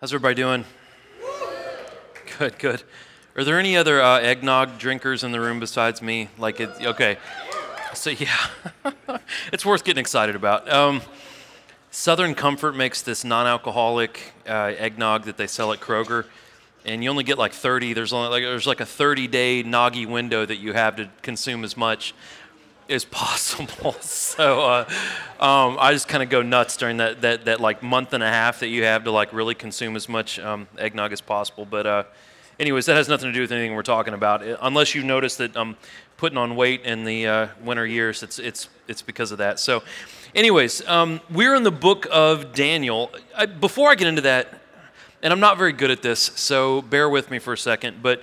How's everybody doing? Good, good. Are there any other uh, eggnog drinkers in the room besides me? Like, it, okay. So, yeah, it's worth getting excited about. Um, Southern Comfort makes this non alcoholic uh, eggnog that they sell at Kroger, and you only get like 30. There's, only like, there's like a 30 day noggy window that you have to consume as much as possible. so uh, um, I just kind of go nuts during that, that, that like month and a half that you have to like really consume as much um, eggnog as possible. But uh, anyways, that has nothing to do with anything we're talking about. Uh, unless you notice that I'm putting on weight in the uh, winter years, it's, it's, it's because of that. So anyways, um, we're in the book of Daniel. I, before I get into that, and I'm not very good at this, so bear with me for a second, but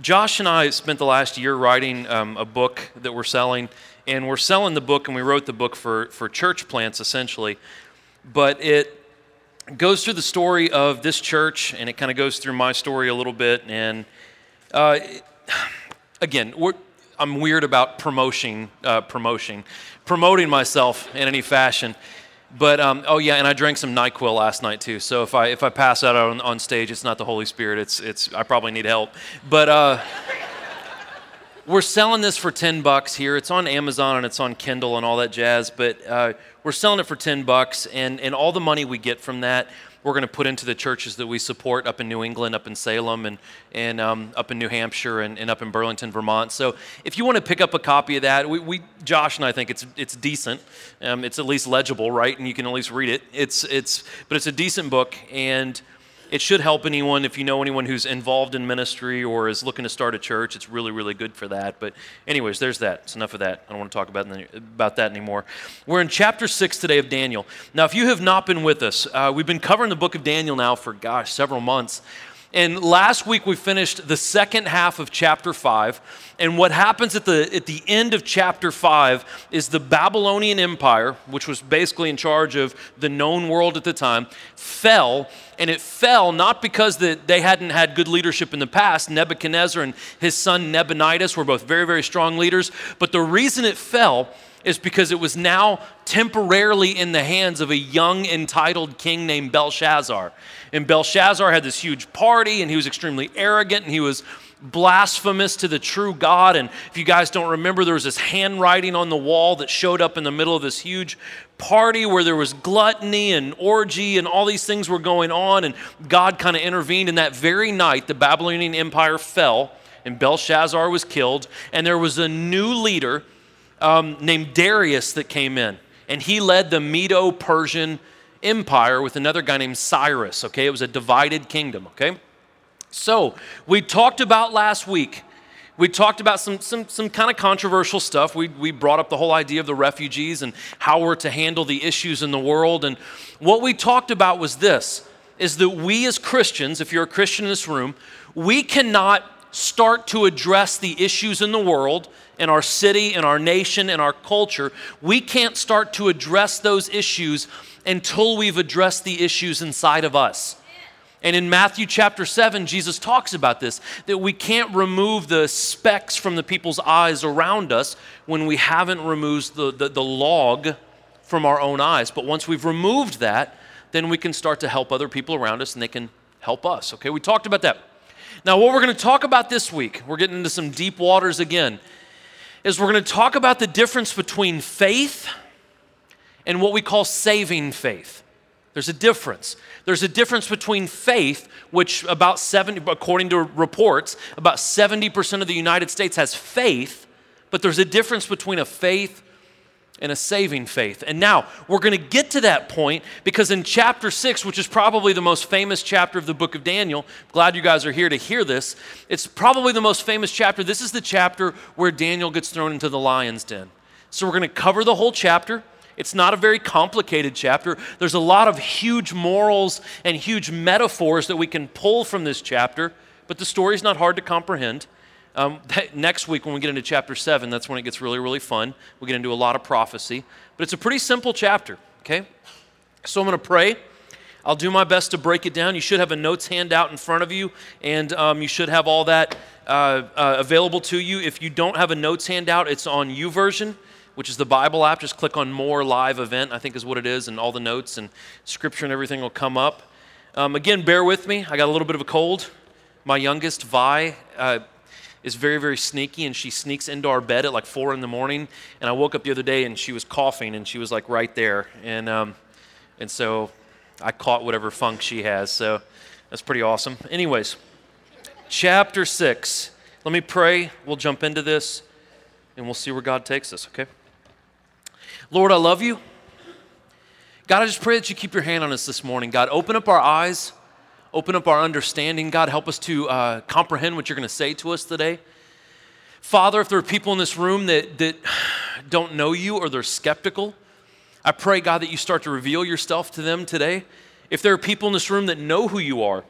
Josh and I spent the last year writing um, a book that we're selling, and we're selling the book, and we wrote the book for, for church plants essentially. But it goes through the story of this church, and it kind of goes through my story a little bit. And uh, again, I'm weird about promoting, uh, promoting, promoting myself in any fashion. But um, oh yeah, and I drank some Nyquil last night too. So if I if I pass out on, on stage, it's not the Holy Spirit. It's it's I probably need help. But uh, we're selling this for ten bucks here. It's on Amazon and it's on Kindle and all that jazz. But uh, we're selling it for ten bucks, and and all the money we get from that we're going to put into the churches that we support up in New England, up in Salem, and, and um, up in New Hampshire, and, and, up in Burlington, Vermont. So if you want to pick up a copy of that, we, we Josh and I think it's, it's decent. Um, it's at least legible, right? And you can at least read it. It's, it's, but it's a decent book, and it should help anyone if you know anyone who's involved in ministry or is looking to start a church. It's really, really good for that. But, anyways, there's that. It's enough of that. I don't want to talk about, about that anymore. We're in chapter 6 today of Daniel. Now, if you have not been with us, uh, we've been covering the book of Daniel now for, gosh, several months. And last week we finished the second half of chapter 5. And what happens at the, at the end of chapter 5 is the Babylonian Empire, which was basically in charge of the known world at the time, fell. And it fell not because the, they hadn't had good leadership in the past. Nebuchadnezzar and his son Nabonidus were both very, very strong leaders. But the reason it fell is because it was now temporarily in the hands of a young, entitled king named Belshazzar. And Belshazzar had this huge party, and he was extremely arrogant, and he was blasphemous to the true God. And if you guys don't remember, there was this handwriting on the wall that showed up in the middle of this huge party where there was gluttony and orgy and all these things were going on. And God kind of intervened. And that very night, the Babylonian Empire fell, and Belshazzar was killed. And there was a new leader um, named Darius that came in, and he led the Medo Persian Empire with another guy named Cyrus. Okay, it was a divided kingdom. Okay, so we talked about last week. We talked about some, some, some kind of controversial stuff. We, we brought up the whole idea of the refugees and how we're to handle the issues in the world. And what we talked about was this is that we as Christians, if you're a Christian in this room, we cannot start to address the issues in the world in our city, in our nation, in our culture, we can't start to address those issues until we've addressed the issues inside of us. And in Matthew chapter 7, Jesus talks about this that we can't remove the specks from the people's eyes around us when we haven't removed the, the, the, log from our own eyes. But once we've removed that, then we can start to help other people around us and they can help us. Okay, we talked about that. Now, what we're going to talk about this week, we're getting into some deep waters again, is we're going to talk about the difference between faith and what we call saving faith. There's a difference. There's a difference between faith, which about 70, according to reports, about 70% of the United States has faith, but there's a difference between a faith and a saving faith. And now we're going to get to that point because in chapter 6, which is probably the most famous chapter of the book of Daniel, glad you guys are here to hear this. It's probably the most famous chapter. This is the chapter where Daniel gets thrown into the lion's den. So we're going to cover the whole chapter. It's not a very complicated chapter. There's a lot of huge morals and huge metaphors that we can pull from this chapter, but the story is not hard to comprehend. Um, next week, when we get into chapter 7, that's when it gets really, really fun. We get into a lot of prophecy. But it's a pretty simple chapter, okay? So I'm going to pray. I'll do my best to break it down. You should have a notes handout in front of you, and um, you should have all that uh, uh, available to you. If you don't have a notes handout, it's on YouVersion, which is the Bible app. Just click on More Live Event, I think is what it is, and all the notes and scripture and everything will come up. Um, again, bear with me. I got a little bit of a cold. My youngest, Vi, uh, is very, very sneaky, and she sneaks into our bed at like four in the morning. And I woke up the other day, and she was coughing, and she was like right there. And um, and so I caught whatever funk she has. So that's pretty awesome. Anyways, chapter six. Let me pray. We'll jump into this, and we'll see where God takes us. Okay. Lord, I love you. God, I just pray that you keep your hand on us this morning. God, open up our eyes, open up our understanding. God, help us to uh, comprehend what you're going to say to us today. Father, if there are people in this room that, that don't know you or they're skeptical, I pray, God, that you start to reveal yourself to them today. If there are people in this room that know who you are,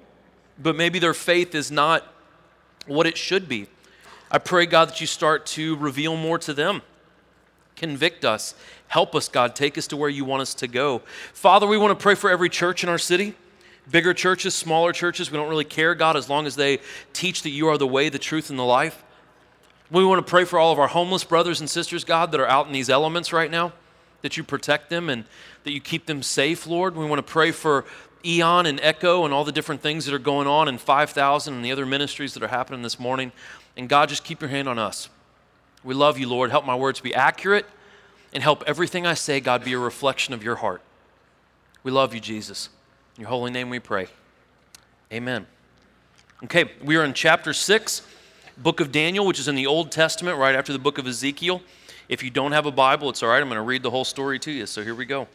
but maybe their faith is not what it should be, I pray, God, that you start to reveal more to them. Convict us. Help us, God. Take us to where you want us to go. Father, we want to pray for every church in our city bigger churches, smaller churches. We don't really care, God, as long as they teach that you are the way, the truth, and the life. We want to pray for all of our homeless brothers and sisters, God, that are out in these elements right now, that you protect them and that you keep them safe, Lord. We want to pray for Eon and Echo and all the different things that are going on in 5,000 and the other ministries that are happening this morning. And God, just keep your hand on us. We love you, Lord. Help my words be accurate and help everything I say, God, be a reflection of your heart. We love you, Jesus. In your holy name we pray. Amen. Okay, we are in chapter 6, book of Daniel, which is in the Old Testament, right after the book of Ezekiel. If you don't have a Bible, it's all right. I'm going to read the whole story to you. So here we go.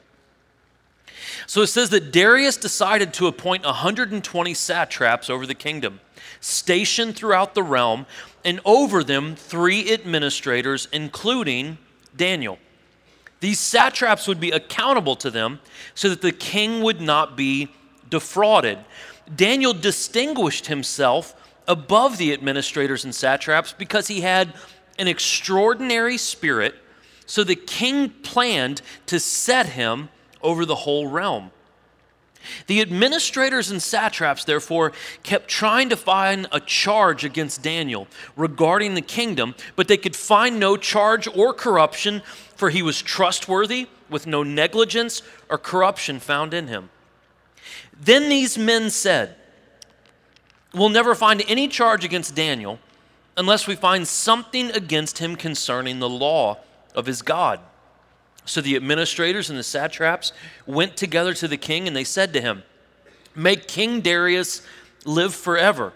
So it says that Darius decided to appoint 120 satraps over the kingdom, stationed throughout the realm, and over them three administrators, including Daniel. These satraps would be accountable to them so that the king would not be defrauded. Daniel distinguished himself above the administrators and satraps because he had an extraordinary spirit, so the king planned to set him over the whole realm. The administrators and satraps, therefore, kept trying to find a charge against Daniel regarding the kingdom, but they could find no charge or corruption, for he was trustworthy, with no negligence or corruption found in him. Then these men said, We'll never find any charge against Daniel unless we find something against him concerning the law of his God. So the administrators and the satraps went together to the king and they said to him, Make King Darius live forever.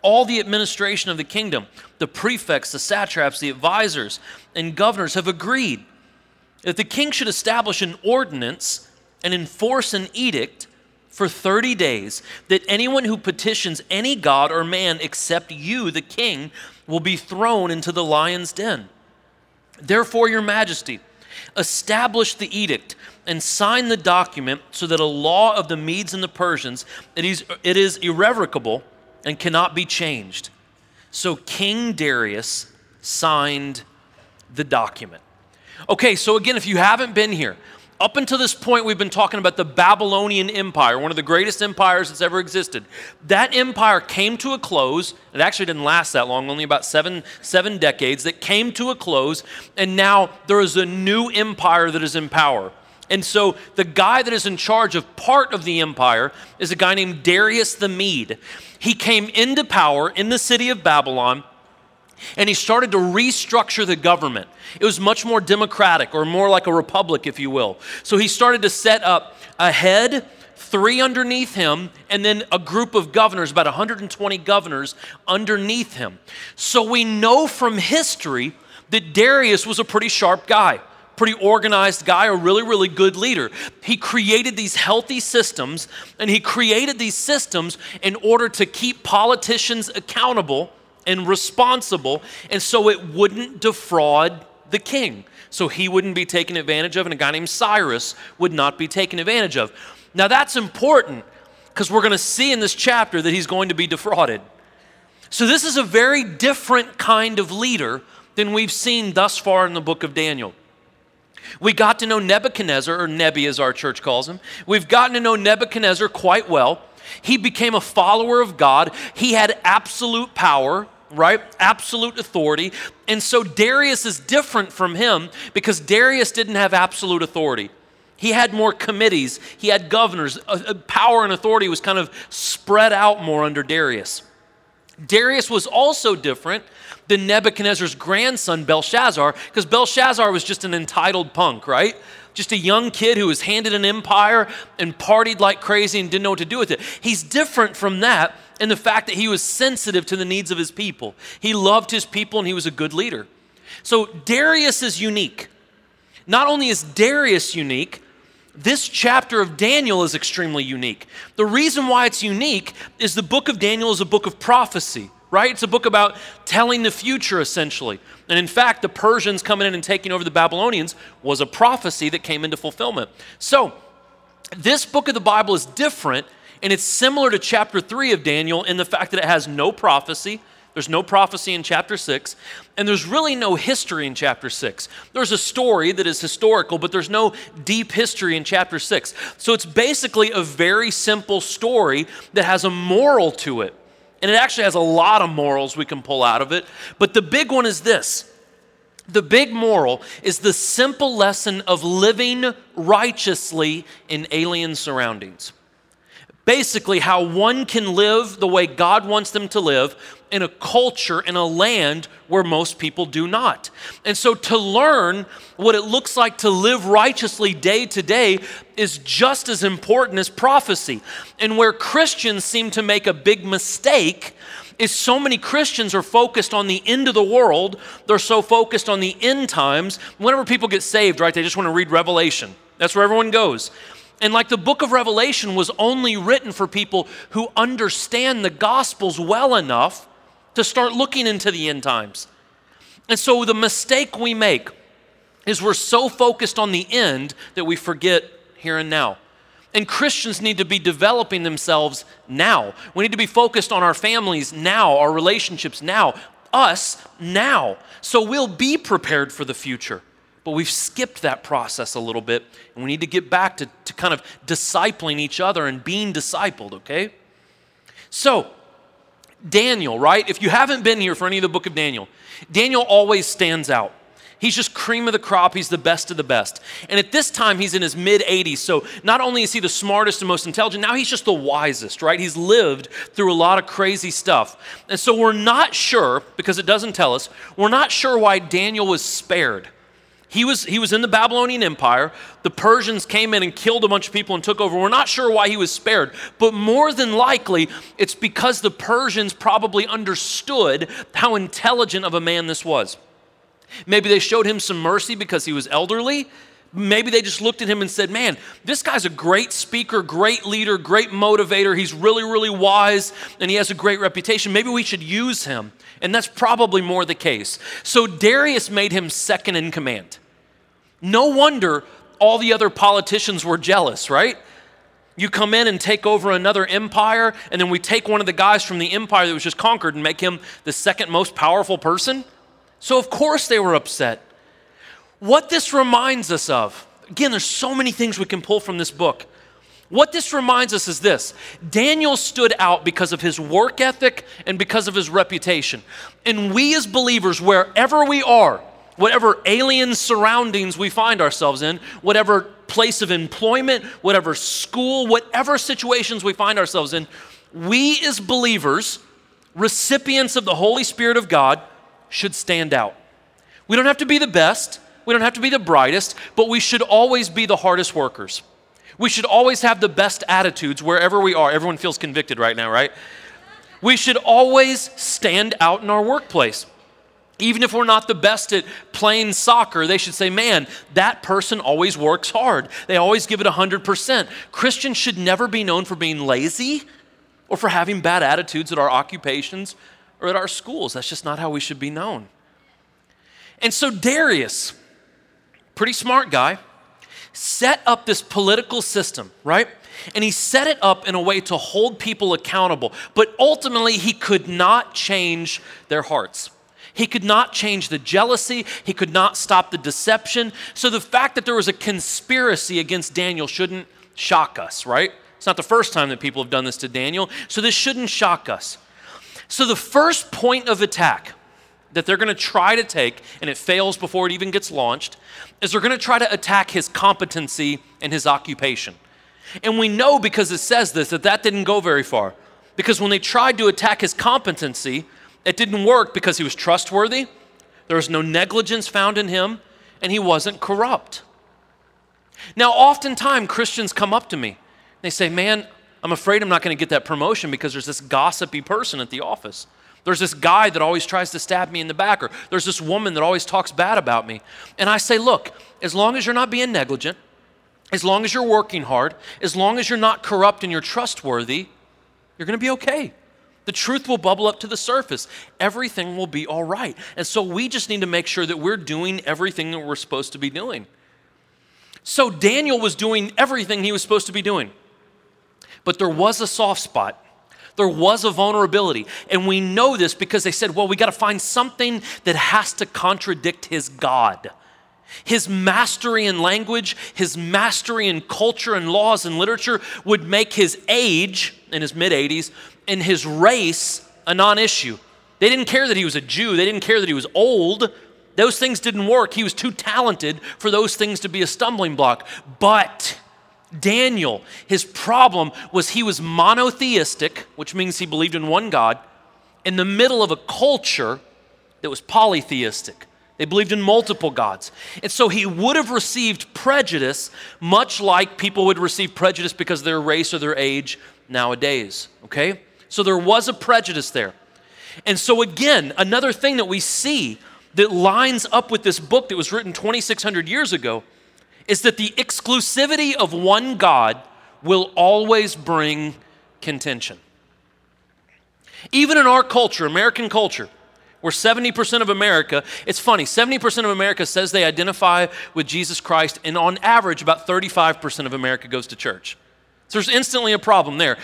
All the administration of the kingdom, the prefects, the satraps, the advisors, and governors have agreed that the king should establish an ordinance and enforce an edict for 30 days that anyone who petitions any god or man except you, the king, will be thrown into the lion's den. Therefore, your majesty, establish the edict and sign the document so that a law of the Medes and the Persians it is, it is irrevocable and cannot be changed. So King Darius signed the document. Okay, so again, if you haven't been here, up until this point, we've been talking about the Babylonian Empire, one of the greatest empires that's ever existed. That empire came to a close. It actually didn't last that long, only about seven, seven decades. That came to a close, and now there is a new empire that is in power. And so the guy that is in charge of part of the empire is a guy named Darius the Mede. He came into power in the city of Babylon and he started to restructure the government. It was much more democratic or more like a republic, if you will. So he started to set up a head, three underneath him, and then a group of governors, about 120 governors underneath him. So we know from history that Darius was a pretty sharp guy. Pretty organized guy, a really, really good leader. He created these healthy systems, and he created these systems in order to keep politicians accountable and responsible, and so it wouldn't defraud the king. So he wouldn't be taken advantage of, and a guy named Cyrus would not be taken advantage of. Now that's important because we're going to see in this chapter that he's going to be defrauded. So this is a very different kind of leader than we've seen thus far in the book of Daniel. We got to know Nebuchadnezzar, or Nebi as our church calls him. We've gotten to know Nebuchadnezzar quite well. He became a follower of God, he had absolute power right? Absolute authority. And so Darius is different from him because Darius didn't have absolute authority. He had more committees, he had governors. Uh, uh, power and authority was kind of spread out more under Darius. Darius was also different than Nebuchadnezzar's grandson, Belshazzar, because Belshazzar was just an entitled punk, right? Just a young kid who was handed an empire and partied like crazy and didn't know what to do with it. He's different from that in the fact that he was sensitive to the needs of his people. He loved his people and he was a good leader. So Darius is unique. Not only is Darius unique, this chapter of Daniel is extremely unique. The reason why it's unique is the book of Daniel is a book of prophecy, right? It's a book about telling the future, essentially. And in fact, the Persians coming in and taking over the Babylonians was a prophecy that came into fulfillment. So, this book of the Bible is different, and it's similar to chapter 3 of Daniel in the fact that it has no prophecy, there's no prophecy in chapter 6, and there's really no history in chapter 6. There's a story that is historical, but there's no deep history in chapter 6. So it's basically a very simple story that has a moral to it. And it actually has a lot of morals we can pull out of it. But the big one is this the big moral is the simple lesson of living righteously in alien surroundings. Basically, how one can live the way God wants them to live in a culture, in a land where most people do not. And so, to learn what it looks like to live righteously day to day is just as important as prophecy. And where Christians seem to make a big mistake is so many Christians are focused on the end of the world, they're so focused on the end times. Whenever people get saved, right, they just want to read Revelation. That's where everyone goes. And like the book of Revelation was only written for people who understand the gospels well enough to start looking into the end times. And so the mistake we make is we're so focused on the end that we forget here and now. And Christians need to be developing themselves now. We need to be focused on our families now, our relationships now, us now. So we'll be prepared for the future but we've skipped that process a little bit, and we need to get back to, to kind of discipling each other and being discipled, okay? So, Daniel, right? If you haven't been here for any of the book of Daniel, Daniel always stands out. He's just cream of the crop. He's the best of the best. And at this time, he's in his mid 80s. So not only is he the smartest and most intelligent, now he's just the wisest, right? He's lived through a lot of crazy stuff. And so we're not sure, because it doesn't tell us, we're not sure why Daniel was spared. He was, he was in the Babylonian Empire. The Persians came in and killed a bunch of people and took over. We're not sure why he was spared, but more than likely, it's because the Persians probably understood how intelligent of a man this was. Maybe they showed him some mercy because he was elderly. Maybe they just looked at him and said, Man, this guy's a great speaker, great leader, great motivator. He's really, really wise, and he has a great reputation. Maybe we should use him. And that's probably more the case. So Darius made him second in command. No wonder all the other politicians were jealous, right? You come in and take over another empire, and then we take one of the guys from the empire that was just conquered and make him the second most powerful person. So, of course, they were upset. What this reminds us of, again, there's so many things we can pull from this book. What this reminds us is this Daniel stood out because of his work ethic and because of his reputation. And we as believers, wherever we are, whatever alien surroundings we find ourselves in, whatever place of employment, whatever school, whatever situations we find ourselves in, we as believers, recipients of the Holy Spirit of God, should stand out. We don't have to be the best, we don't have to be the brightest, but we should always be the hardest workers. We should always have the best attitudes wherever we are. Everyone feels convicted right now, right? We should always stand out in our workplace. Even if we're not the best at playing soccer, they should say, man, that person always works hard. They always give it 100%. Christians should never be known for being lazy or for having bad attitudes at our occupations or at our schools. That's just not how we should be known. And so, Darius, pretty smart guy, set up this political system, right? And he set it up in a way to hold people accountable. But ultimately, he could not change their hearts. He could not change the jealousy. He could not stop the deception. So the fact that there was a conspiracy against Daniel shouldn't shock us, right? It's not the first time that people have done this to Daniel. So this shouldn't shock us. So the first point of attack that they're going to try to take, and it fails before it even gets launched, is they're going to try to attack his competency and his occupation. And we know because it says this that that didn't go very far. Because when they tried to attack his competency, it didn't work because he was trustworthy, there was no negligence found in him, and he wasn't corrupt. Now, oftentimes Christians come up to me. They say, Man, I'm afraid I'm not going to get that promotion because there's this gossipy person at the office. There's this guy that always tries to stab me in the back, or there's this woman that always talks bad about me. And I say, look, as long as you're not being negligent, as long as you're working hard, as long as you're not corrupt and you're trustworthy, you're going to be okay. The truth will bubble up to the surface. Everything will be all right. And so we just need to make sure that we're doing everything that we're supposed to be doing. So Daniel was doing everything he was supposed to be doing. But there was a soft spot. There was a vulnerability. And we know this because they said, well, we got to find something that has to contradict his God. His mastery in language, his mastery in culture and laws and literature would make his age, in his mid 80s, and his race a non issue. They didn't care that he was a Jew, they didn't care that he was old. Those things didn't work. He was too talented for those things to be a stumbling block. But Daniel, his problem was he was monotheistic, which means he believed in one God, in the middle of a culture that was polytheistic. They believed in multiple gods. And so he would have received prejudice, much like people would receive prejudice because of their race or their age nowadays. Okay? So there was a prejudice there. And so, again, another thing that we see that lines up with this book that was written 2,600 years ago is that the exclusivity of one God will always bring contention. Even in our culture, American culture, where 70% of America, it's funny, 70% of America says they identify with Jesus Christ, and on average, about 35% of America goes to church. So there's instantly a problem there.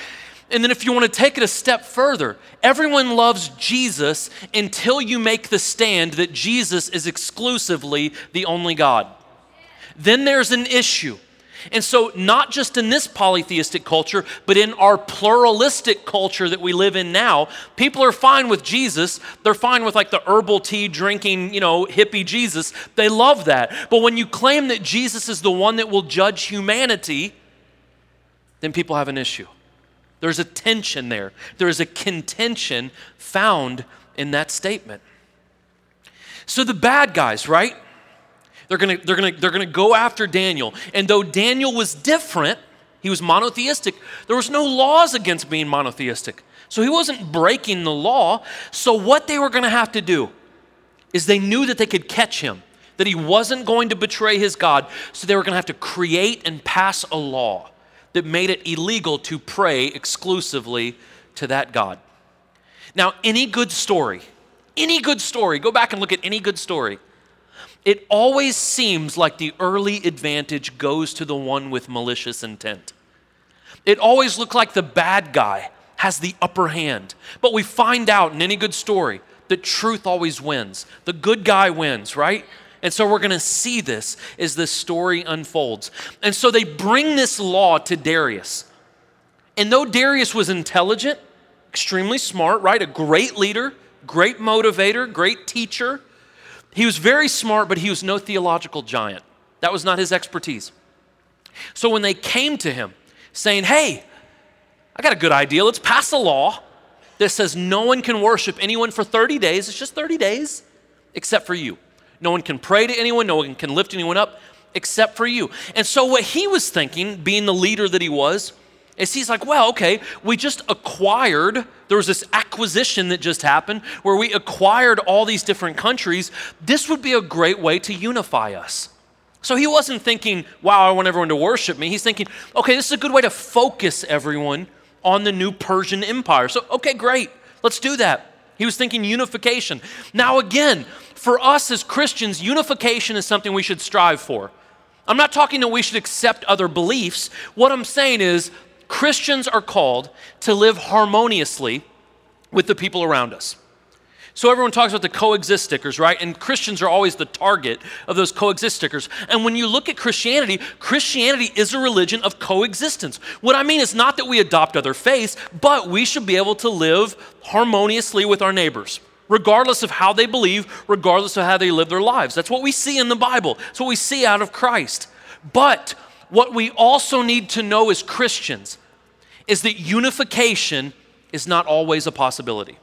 And then, if you want to take it a step further, everyone loves Jesus until you make the stand that Jesus is exclusively the only God then there's an issue. And so, not just in this polytheistic culture, but in our pluralistic culture that we live in now, people are fine with Jesus. They're fine with like the herbal tea drinking, you know, hippie Jesus. They love that. But when you claim that Jesus is the one that will judge humanity, then people have an issue. There's a tension there, there is a contention found in that statement. So, the bad guys, right? They're gonna, they're, gonna, they're gonna go after Daniel. And though Daniel was different, he was monotheistic, there was no laws against being monotheistic. So he wasn't breaking the law. So what they were gonna have to do is they knew that they could catch him, that he wasn't going to betray his God. So they were gonna have to create and pass a law that made it illegal to pray exclusively to that God. Now, any good story, any good story, go back and look at any good story it always seems like the early advantage goes to the one with malicious intent. It always looks like the bad guy has the upper hand. But we find out in any good story that truth always wins. The good guy wins, right? And so we're going to see this as this story unfolds. And so they bring this law to Darius. And though Darius was intelligent, extremely smart, right? A great leader, great motivator, great teacher, he was very smart, but he was no theological giant. That was not his expertise. So when they came to him saying, Hey, I got a good idea, let's pass a law that says no one can worship anyone for 30 days, it's just 30 days, except for you. No one can pray to anyone, no one can lift anyone up except for you. And so what he was thinking, being the leader that he was, is he's like, well, okay, we just acquired, there was this acquisition that just happened where we acquired all these different countries. This would be a great way to unify us. So he wasn't thinking, wow, I want everyone to worship me. He's thinking, okay, this is a good way to focus everyone on the new Persian Empire. So, okay, great, let's do that. He was thinking unification. Now, again, for us as Christians, unification is something we should strive for. I'm not talking that we should accept other beliefs. What I'm saying is Christians are called to live harmoniously with the people around us. So everyone talks about the coexist stickers, right? And Christians are always the target of those coexist stickers. And when you look at Christianity, Christianity is a religion of coexistence. What I mean is not that we adopt other faiths, but we should be able to live harmoniously with our neighbors regardless of how they believe, regardless of how they live their lives. That's what we see in the Bible. That's what we see out of Christ. But what we also need to know as Christians is that unification is not always a possibility.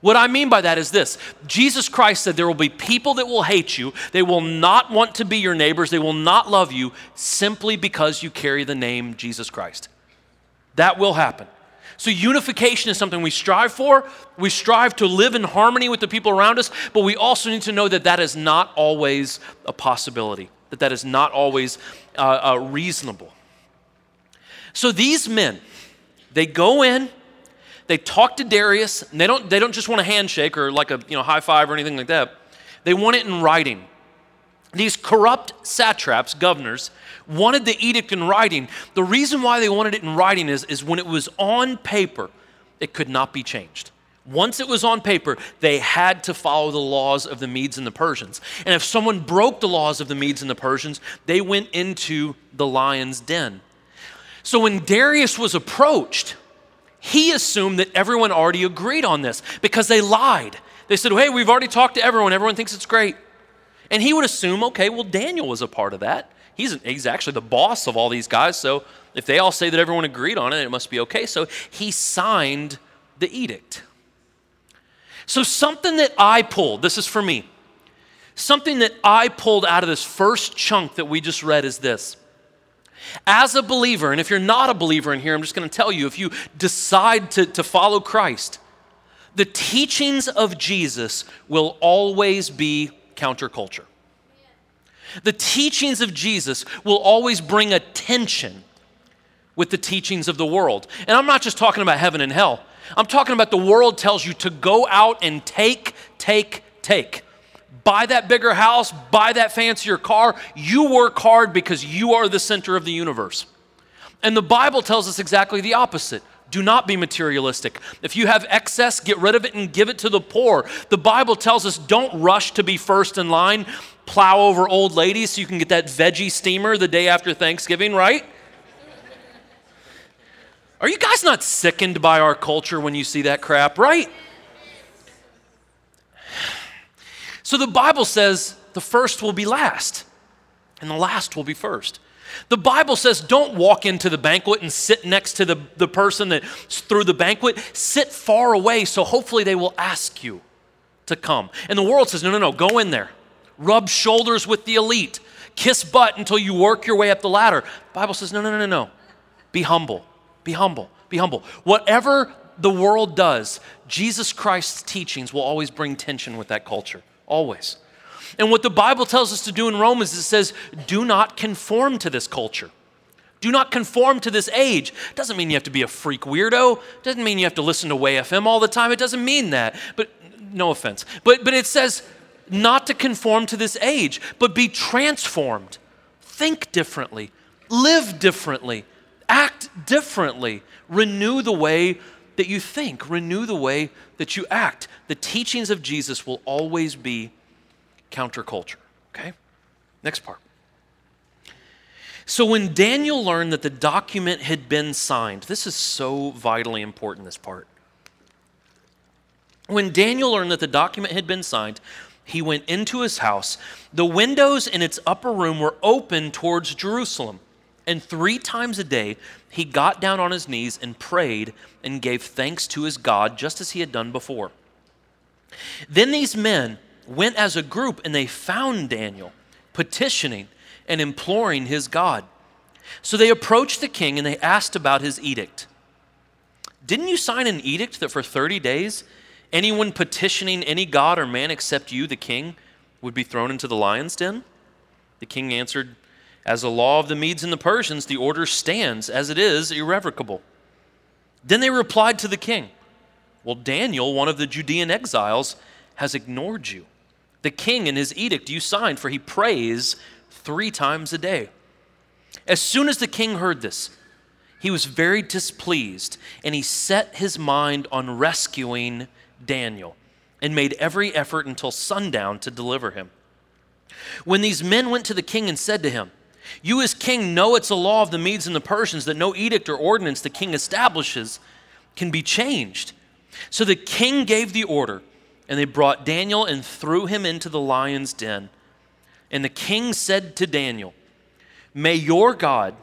What I mean by that is this Jesus Christ said there will be people that will hate you. They will not want to be your neighbors. They will not love you simply because you carry the name Jesus Christ. That will happen. So, unification is something we strive for. We strive to live in harmony with the people around us, but we also need to know that that is not always a possibility, that that is not always uh, uh, reasonable. So, these men, they go in, they talk to Darius, and they don't, they don't just want a handshake or like a you know, high five or anything like that. They want it in writing. These corrupt satraps, governors, wanted the edict in writing. The reason why they wanted it in writing is, is when it was on paper, it could not be changed. Once it was on paper, they had to follow the laws of the Medes and the Persians. And if someone broke the laws of the Medes and the Persians, they went into the lion's den. So when Darius was approached, he assumed that everyone already agreed on this because they lied. They said, Hey, we've already talked to everyone. Everyone thinks it's great. And he would assume, okay, well, Daniel was a part of that. He's, he's actually the boss of all these guys. So if they all say that everyone agreed on it, it must be okay. So he signed the edict. So something that I pulled, this is for me, something that I pulled out of this first chunk that we just read is this. As a believer, and if you're not a believer in here, I'm just going to tell you if you decide to, to follow Christ, the teachings of Jesus will always be counterculture. The teachings of Jesus will always bring a tension with the teachings of the world. And I'm not just talking about heaven and hell. I'm talking about the world tells you to go out and take, take, take. Buy that bigger house, buy that fancier car. You work hard because you are the center of the universe. And the Bible tells us exactly the opposite. Do not be materialistic. If you have excess, get rid of it and give it to the poor. The Bible tells us don't rush to be first in line, plow over old ladies so you can get that veggie steamer the day after Thanksgiving, right? Are you guys not sickened by our culture when you see that crap, right? So the Bible says the first will be last, and the last will be first. The Bible says don't walk into the banquet and sit next to the, the person that threw the banquet. Sit far away so hopefully they will ask you to come. And the world says, no, no, no, go in there. Rub shoulders with the elite. Kiss butt until you work your way up the ladder. The Bible says, no, no, no, no, no. Be humble. Be humble. Be humble. Whatever the world does, Jesus Christ's teachings will always bring tension with that culture. Always. And what the Bible tells us to do in Romans, it says, do not conform to this culture. Do not conform to this age. Doesn't mean you have to be a freak weirdo. Doesn't mean you have to listen to Way FM all the time. It doesn't mean that. But no offense. But but it says not to conform to this age, but be transformed. Think differently. Live differently. Act differently. Renew the way that you think. Renew the way that you act. The teachings of Jesus will always be counterculture. Okay? Next part. So when Daniel learned that the document had been signed, this is so vitally important, this part. When Daniel learned that the document had been signed, he went into his house. The windows in its upper room were open towards Jerusalem. And three times a day, he got down on his knees and prayed and gave thanks to his God, just as he had done before. Then these men went as a group and they found Daniel petitioning and imploring his God. So they approached the king and they asked about his edict. Didn't you sign an edict that for 30 days anyone petitioning any god or man except you, the king, would be thrown into the lion's den? The king answered, As a law of the Medes and the Persians, the order stands as it is irrevocable. Then they replied to the king, Well, Daniel, one of the Judean exiles, has ignored you the king in his edict you signed, for he prays three times a day. As soon as the king heard this, he was very displeased, and he set his mind on rescuing Daniel and made every effort until sundown to deliver him. When these men went to the king and said to him, You, as king, know it's a law of the Medes and the Persians that no edict or ordinance the king establishes can be changed. So the king gave the order And they brought Daniel and threw him into the lion's den. And the king said to Daniel, May your God,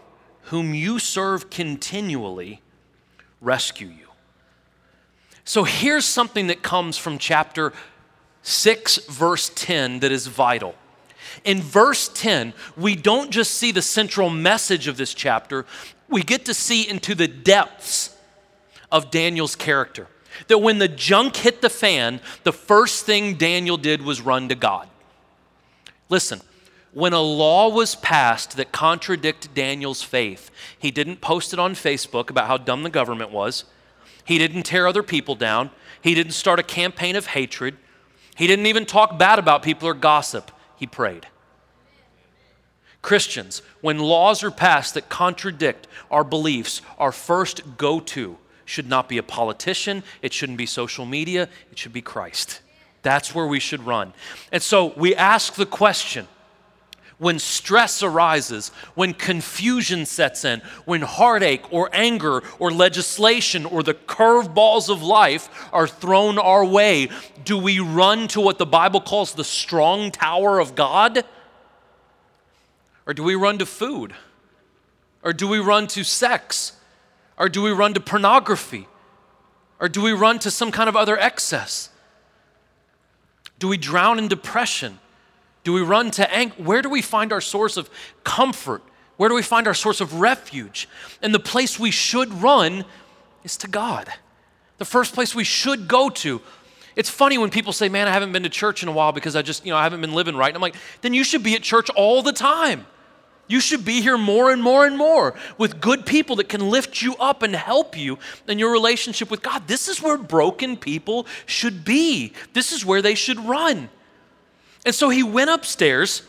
whom you serve continually, rescue you. So here's something that comes from chapter 6, verse 10, that is vital. In verse 10, we don't just see the central message of this chapter, we get to see into the depths of Daniel's character. That when the junk hit the fan, the first thing Daniel did was run to God. Listen, when a law was passed that contradicted Daniel's faith, he didn't post it on Facebook about how dumb the government was. He didn't tear other people down. He didn't start a campaign of hatred. He didn't even talk bad about people or gossip. He prayed. Christians, when laws are passed that contradict our beliefs, our first go to should not be a politician, it shouldn't be social media, it should be Christ. That's where we should run. And so we ask the question when stress arises, when confusion sets in, when heartache or anger or legislation or the curveballs of life are thrown our way, do we run to what the Bible calls the strong tower of God? Or do we run to food? Or do we run to sex? Or do we run to pornography? Or do we run to some kind of other excess? Do we drown in depression? Do we run to? Where do we find our source of comfort? Where do we find our source of refuge? And the place we should run is to God. The first place we should go to. It's funny when people say, Man, I haven't been to church in a while because I just, you know, I haven't been living right. And I'm like, Then you should be at church all the time. You should be here more and more and more with good people that can lift you up and help you in your relationship with God. This is where broken people should be. This is where they should run. And so he went upstairs,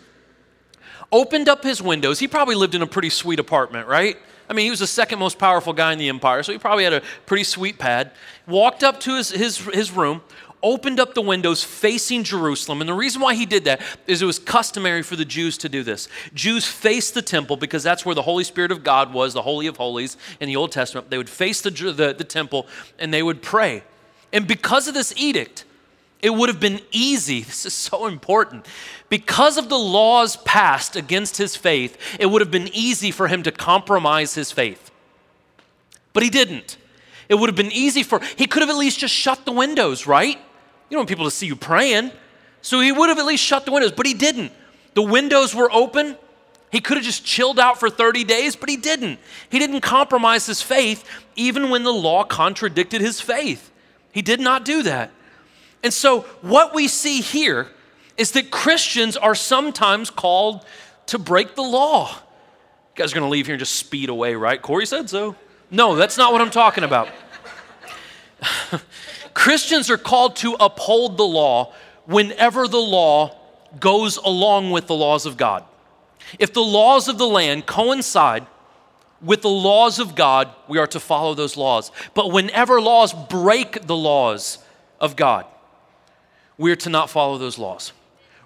opened up his windows. He probably lived in a pretty sweet apartment, right? I mean, he was the second most powerful guy in the empire, so he probably had a pretty sweet pad. Walked up to his, his, his room, opened up the windows facing Jerusalem. And the reason why he did that is it was customary for the Jews to do this. Jews faced the temple because that's where the Holy Spirit of God was, the Holy of Holies in the Old Testament. They would face the, the, the temple and they would pray. And because of this edict, it would have been easy. This is so important. Because of the laws passed against his faith, it would have been easy for him to compromise his faith. But he didn't. It would have been easy for, he could have at least just shut the windows, right? You don't want people to see you praying. So he would have at least shut the windows, but he didn't. The windows were open. He could have just chilled out for 30 days, but he didn't. He didn't compromise his faith even when the law contradicted his faith. He did not do that. And so, what we see here is that Christians are sometimes called to break the law. You guys are going to leave here and just speed away, right? Corey said so. No, that's not what I'm talking about. Christians are called to uphold the law whenever the law goes along with the laws of God. If the laws of the land coincide with the laws of God, we are to follow those laws. But whenever laws break the laws of God, we are to not follow those laws.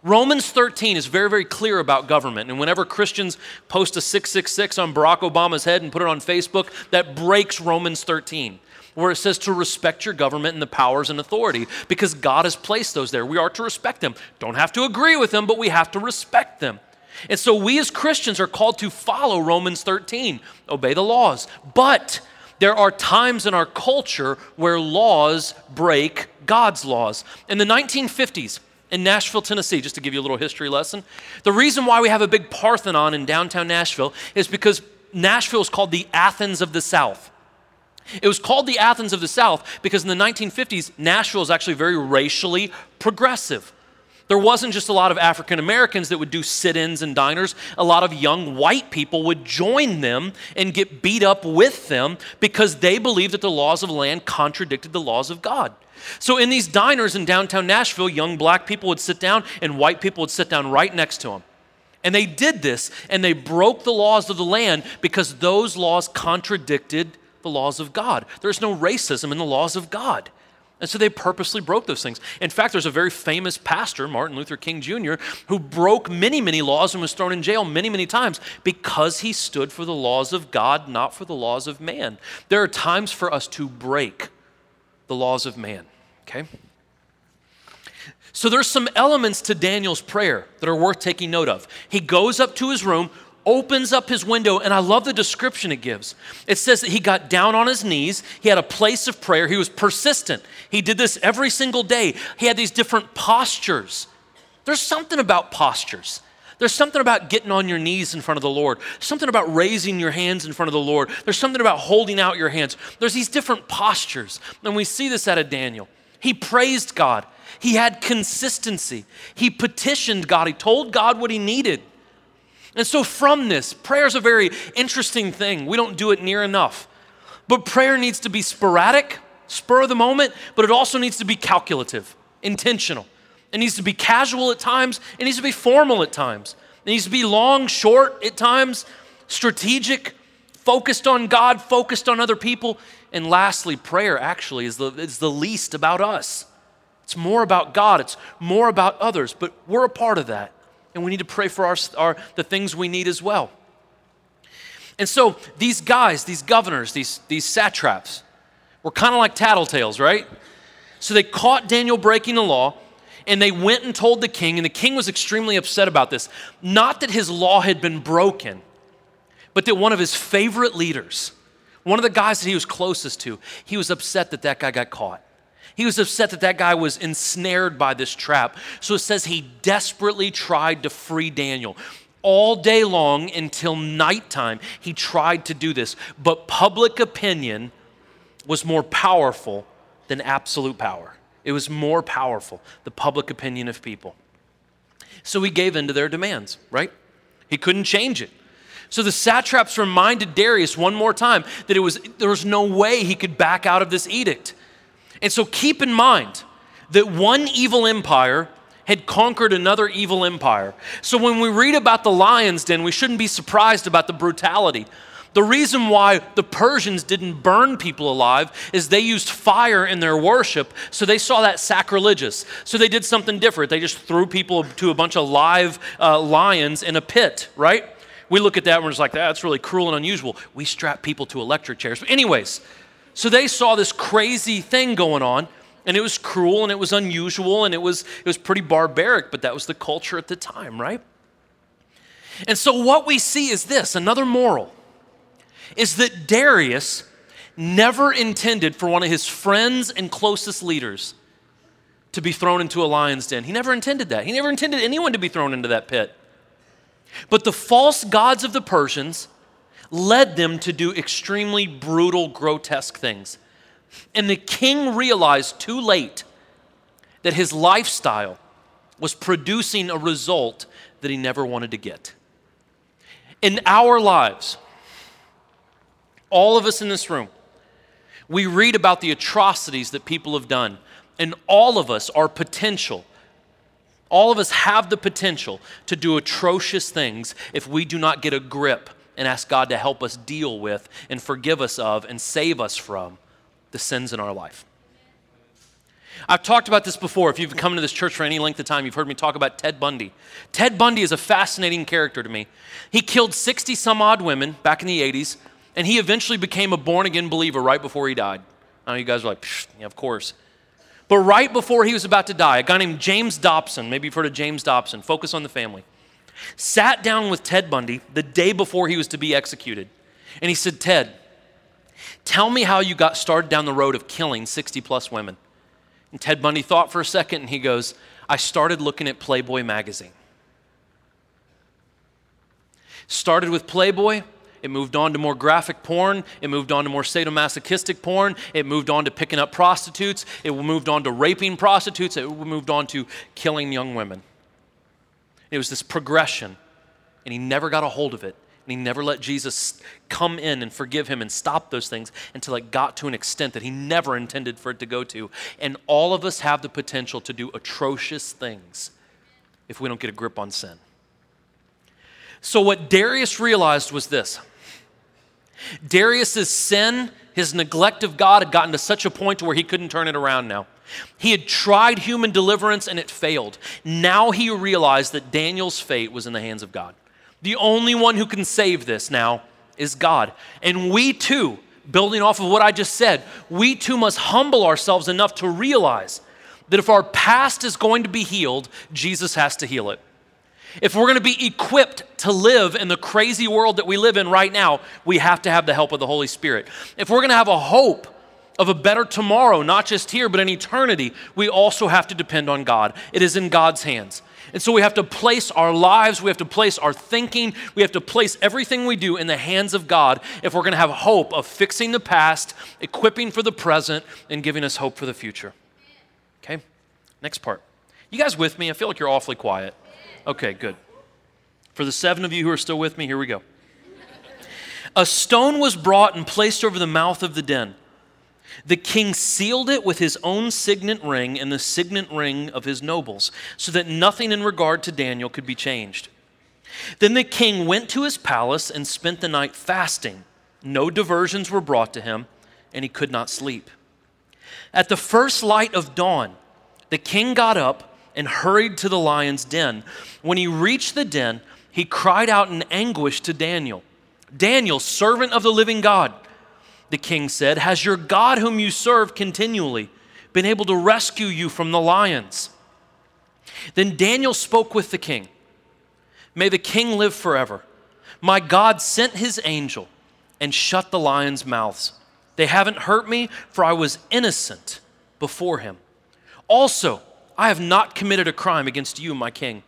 Romans 13 is very, very clear about government. And whenever Christians post a 666 on Barack Obama's head and put it on Facebook, that breaks Romans 13 where it says to respect your government and the powers and authority because God has placed those there. We are to respect them. Don't have to agree with them, but we have to respect them. And so we as Christians are called to follow Romans 13, obey the laws. But there are times in our culture where laws break God's laws. In the 1950s, in Nashville, Tennessee, just to give you a little history lesson, the reason why we have a big Parthenon in downtown Nashville is because Nashville is called the Athens of the South. It was called the Athens of the South because in the 1950s, Nashville was actually very racially progressive. There wasn't just a lot of African Americans that would do sit ins and diners. A lot of young white people would join them and get beat up with them because they believed that the laws of land contradicted the laws of God. So, in these diners in downtown Nashville, young black people would sit down and white people would sit down right next to them. And they did this and they broke the laws of the land because those laws contradicted the laws of God. There's no racism in the laws of God. And so they purposely broke those things. In fact, there's a very famous pastor, Martin Luther King Jr., who broke many, many laws and was thrown in jail many, many times because he stood for the laws of God, not for the laws of man. There are times for us to break the laws of man, okay? So there's some elements to Daniel's prayer that are worth taking note of. He goes up to his room, opens up his window, and I love the description it gives. It says that he got down on his knees, he had a place of prayer, he was persistent. He did this every single day. He had these different postures. There's something about postures. There's something about getting on your knees in front of the Lord. Something about raising your hands in front of the Lord. There's something about holding out your hands. There's these different postures. And we see this out of Daniel. He praised God. He had consistency. He petitioned God. He told God what he needed. And so, from this, prayer is a very interesting thing. We don't do it near enough. But prayer needs to be sporadic, spur of the moment, but it also needs to be calculative, intentional. It needs to be casual at times. It needs to be formal at times. It needs to be long, short at times, strategic, focused on God, focused on other people. And lastly, prayer actually is the, is the least about us. It's more about God, it's more about others, but we're a part of that. And we need to pray for our, our, the things we need as well. And so these guys, these governors, these, these satraps, were kind of like tattletales, right? So they caught Daniel breaking the law and they went and told the king, and the king was extremely upset about this. Not that his law had been broken, but that one of his favorite leaders, one of the guys that he was closest to, he was upset that that guy got caught. He was upset that that guy was ensnared by this trap. So it says he desperately tried to free Daniel. All day long until nighttime, he tried to do this. But public opinion was more powerful than absolute power. It was more powerful, the public opinion of people. So he gave in to their demands, right? He couldn't change it. So the satraps reminded Darius one more time that it was, there was no way he could back out of this edict. And so keep in mind that one evil empire had conquered another evil empire. So when we read about the lion's den, we shouldn't be surprised about the brutality the reason why the Persians didn't burn people alive is they used fire in their worship, so they saw that sacrilegious. So they did something different. They just threw people to a bunch of live uh, lions in a pit, right? We look at that and we're just like, that's really cruel and unusual. We strap people to electric chairs. But, anyways, so they saw this crazy thing going on, and it was cruel and it was unusual and it was, it was pretty barbaric, but that was the culture at the time, right? And so what we see is this another moral is that Darius never intended for one of his friends and closest leaders to be thrown into a lion's den. He never intended that. He never intended anyone to be thrown into that pit. But the false gods of the Persians led them to do extremely brutal, grotesque things. And the king realized too late that his lifestyle was producing a result that he never wanted to get. In our lives, all of us in this room, we read about the atrocities that people have done, and all of us are potential. All of us have the potential to do atrocious things if we do not get a grip and ask God to help us deal with and forgive us of and save us from the sins in our life. I've talked about this before. If you've come to this church for any length of time, you've heard me talk about Ted Bundy. Ted Bundy is a fascinating character to me. He killed 60 some odd women back in the 80s and he eventually became a born again believer right before he died. I know you guys are like, yeah, of course. But right before he was about to die, a guy named James Dobson, maybe you've heard of James Dobson, focus on the family, sat down with Ted Bundy the day before he was to be executed. And he said, Ted, tell me how you got started down the road of killing 60 plus women. And Ted Bundy thought for a second and he goes, I started looking at Playboy magazine. Started with Playboy, it moved on to more graphic porn. It moved on to more sadomasochistic porn. It moved on to picking up prostitutes. It moved on to raping prostitutes. It moved on to killing young women. It was this progression, and he never got a hold of it. And he never let Jesus come in and forgive him and stop those things until it got to an extent that he never intended for it to go to. And all of us have the potential to do atrocious things if we don't get a grip on sin. So, what Darius realized was this Darius's sin, his neglect of God, had gotten to such a point to where he couldn't turn it around now. He had tried human deliverance and it failed. Now he realized that Daniel's fate was in the hands of God. The only one who can save this now is God. And we too, building off of what I just said, we too must humble ourselves enough to realize that if our past is going to be healed, Jesus has to heal it. If we're going to be equipped to live in the crazy world that we live in right now, we have to have the help of the Holy Spirit. If we're going to have a hope of a better tomorrow, not just here, but in eternity, we also have to depend on God. It is in God's hands. And so we have to place our lives, we have to place our thinking, we have to place everything we do in the hands of God if we're going to have hope of fixing the past, equipping for the present, and giving us hope for the future. Okay? Next part. You guys with me? I feel like you're awfully quiet. Okay, good. For the seven of you who are still with me, here we go. A stone was brought and placed over the mouth of the den. The king sealed it with his own signet ring and the signet ring of his nobles, so that nothing in regard to Daniel could be changed. Then the king went to his palace and spent the night fasting. No diversions were brought to him, and he could not sleep. At the first light of dawn, the king got up and hurried to the lion's den. When he reached the den, he cried out in anguish to Daniel Daniel, servant of the living God the king said, Has your God, whom you serve continually, been able to rescue you from the lions? Then Daniel spoke with the king May the king live forever. My God sent his angel and shut the lions' mouths. They haven't hurt me, for I was innocent before him. Also, I have not committed a crime against you, my king.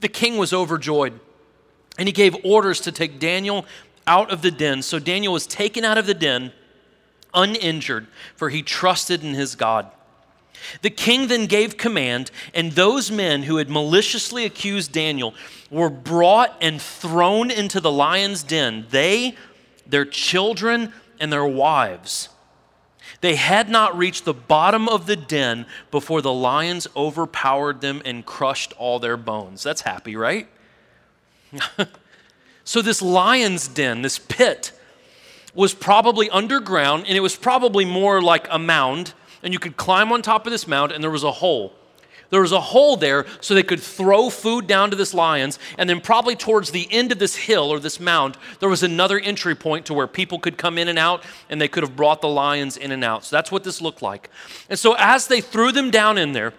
The king was overjoyed, and he gave orders to take Daniel out of the den. So Daniel was taken out of the den uninjured, for he trusted in his God. The king then gave command, and those men who had maliciously accused Daniel were brought and thrown into the lion's den, they, their children, and their wives. They had not reached the bottom of the den before the lions overpowered them and crushed all their bones. That's happy, right? So, this lion's den, this pit, was probably underground and it was probably more like a mound. And you could climb on top of this mound and there was a hole. There was a hole there so they could throw food down to this lions. And then, probably towards the end of this hill or this mound, there was another entry point to where people could come in and out and they could have brought the lions in and out. So, that's what this looked like. And so, as they threw them down in there,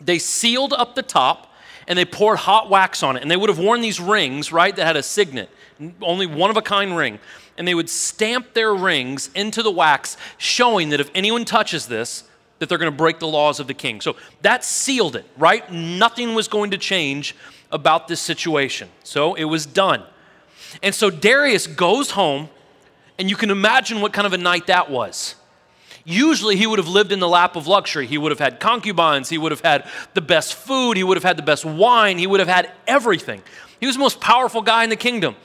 they sealed up the top and they poured hot wax on it. And they would have worn these rings, right, that had a signet, only one of a kind ring. And they would stamp their rings into the wax, showing that if anyone touches this, that they're going to break the laws of the king. So that sealed it, right? Nothing was going to change about this situation. So it was done. And so Darius goes home, and you can imagine what kind of a night that was. Usually, he would have lived in the lap of luxury. He would have had concubines, he would have had the best food, he would have had the best wine, he would have had everything. He was the most powerful guy in the kingdom.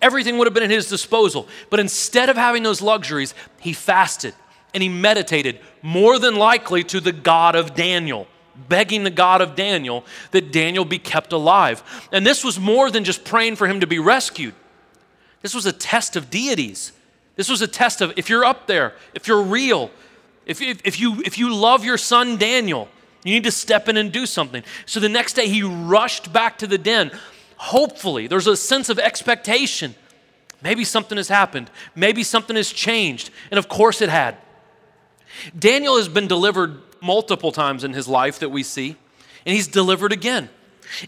Everything would have been at his disposal. But instead of having those luxuries, he fasted and he meditated, more than likely to the God of Daniel begging the God of Daniel that Daniel be kept alive. And this was more than just praying for him to be rescued. This was a test of deities. This was a test of if you're up there, if you're real, if, if, if, you, if you love your son Daniel, you need to step in and do something. So the next day he rushed back to the den. Hopefully, there's a sense of expectation. Maybe something has happened. Maybe something has changed. And of course it had. Daniel has been delivered multiple times in his life that we see, and he's delivered again.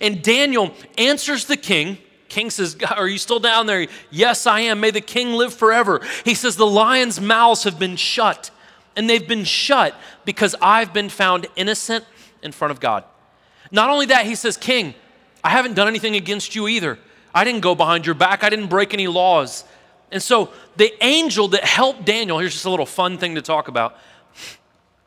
And Daniel answers the king. King says, Are you still down there? Yes, I am. May the king live forever. He says, The lion's mouths have been shut and they've been shut because I've been found innocent in front of God. Not only that, he says, King, I haven't done anything against you either. I didn't go behind your back, I didn't break any laws. And so the angel that helped Daniel, here's just a little fun thing to talk about.